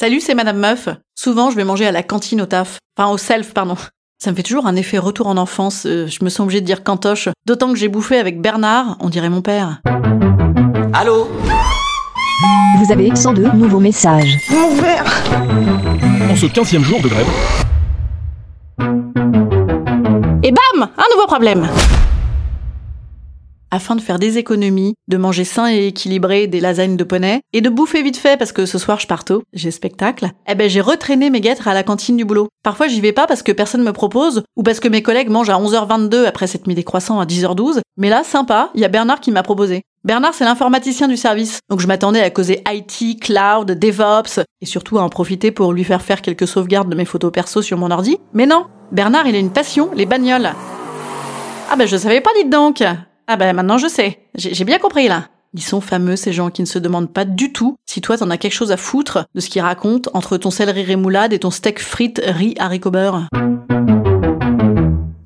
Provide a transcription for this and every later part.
Salut, c'est Madame Meuf. Souvent, je vais manger à la cantine au taf. Enfin, au self, pardon. Ça me fait toujours un effet retour en enfance. euh, je me sens obligée de dire cantoche. D'autant que j'ai bouffé avec Bernard, on dirait mon père. Allô Vous avez 102 nouveaux messages. En ce 15e jour de grève, Et bam Un nouveau problème Afin de faire des économies, de manger sain et équilibré des lasagnes de poney, et de bouffer vite fait parce que ce soir je pars tôt, j'ai spectacle, eh ben j'ai retraîné mes guêtres à la cantine du boulot. Parfois j'y vais pas parce que personne me propose, ou parce que mes collègues mangent à 11h22 après s'être mis des croissants à 10h12, mais là, sympa, il y a Bernard qui m'a proposé. Bernard, c'est l'informaticien du service, donc je m'attendais à causer IT, cloud, DevOps, et surtout à en profiter pour lui faire faire quelques sauvegardes de mes photos perso sur mon ordi. Mais non, Bernard, il a une passion, les bagnoles. Ah ben je savais pas, dites donc. Ah ben maintenant je sais. J'ai bien compris là. Ils sont fameux ces gens qui ne se demandent pas du tout si toi t'en as quelque chose à foutre de ce qu'ils racontent entre ton céleri rémoulade et ton steak frites riz haricot beurre.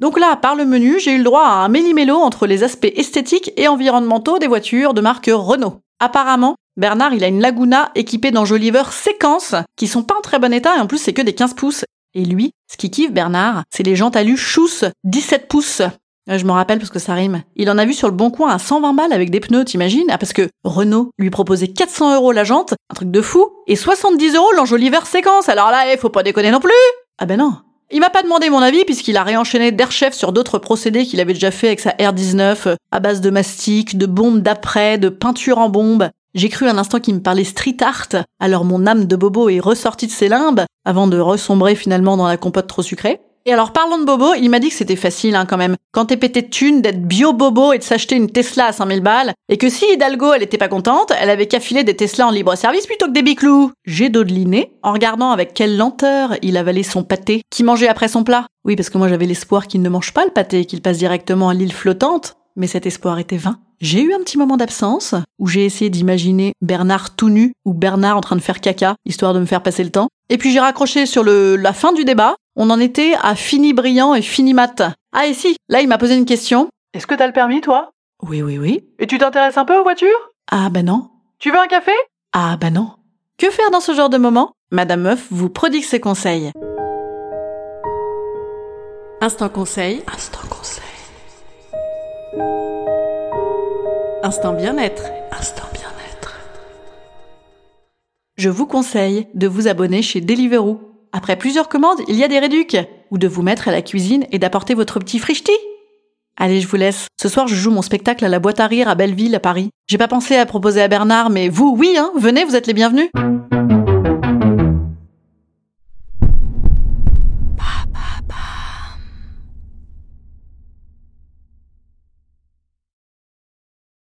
Donc là, par le menu, j'ai eu le droit à un méli-mélo entre les aspects esthétiques et environnementaux des voitures de marque Renault. Apparemment, Bernard, il a une Laguna équipée d'enjoliveurs séquences qui sont pas en très bon état et en plus c'est que des 15 pouces. Et lui, ce qui kiffe Bernard, c'est les jantes alu Schuss 17 pouces. Ouais, Je me rappelle parce que ça rime. Il en a vu sur le bon coin à 120 balles avec des pneus, t'imagines? Ah parce que Renault lui proposait 400 euros la jante, un truc de fou, et 70 euros l'enjoliveur séquence. Alors là, eh, faut pas déconner non plus Ah ben non. Il m'a pas demandé mon avis puisqu'il a réenchaîné d'Airchef sur d'autres procédés qu'il avait déjà fait avec sa R19 euh, à base de mastic, de bombes d'après, de peinture en bombe. J'ai cru un instant qu'il me parlait street art, alors mon âme de bobo est ressortie de ses limbes avant de ressombrer finalement dans la compote trop sucrée. Et alors parlons de bobo, il m'a dit que c'était facile hein, quand même. Quand t'es pété de thunes, d'être bio-bobo et de s'acheter une Tesla à 5000 balles, et que si Hidalgo elle était pas contente, elle avait qu'à filer des Tesla en libre service plutôt que des biclous. J'ai dodeliné en regardant avec quelle lenteur il avalait son pâté, qui mangeait après son plat? Oui, parce que moi j'avais l'espoir qu'il ne mange pas le pâté, qu'il passe directement à l'île flottante, mais cet espoir était vain. J'ai eu un petit moment d'absence où j'ai essayé d'imaginer Bernard tout nu ou Bernard en train de faire caca, histoire de me faire passer le temps. Et puis j'ai raccroché sur la fin du débat. On en était à fini brillant et fini mat. Ah et si, là il m'a posé une question. Est-ce que t'as le permis toi? Oui oui oui. Et tu t'intéresses un peu aux voitures? Ah bah non. Tu veux un café? Ah bah non. Que faire dans ce genre de moment? Madame Meuf vous prodigue ses conseils. Instant conseil. Instant conseil. Instant bien-être. Instant bien-être. Je vous conseille de vous abonner chez Deliveroo. Après plusieurs commandes, il y a des réducs. Ou de vous mettre à la cuisine et d'apporter votre petit frichti. Allez, je vous laisse. Ce soir, je joue mon spectacle à la boîte à rire à Belleville, à Paris. J'ai pas pensé à proposer à Bernard, mais vous, oui, hein, venez, vous êtes les bienvenus.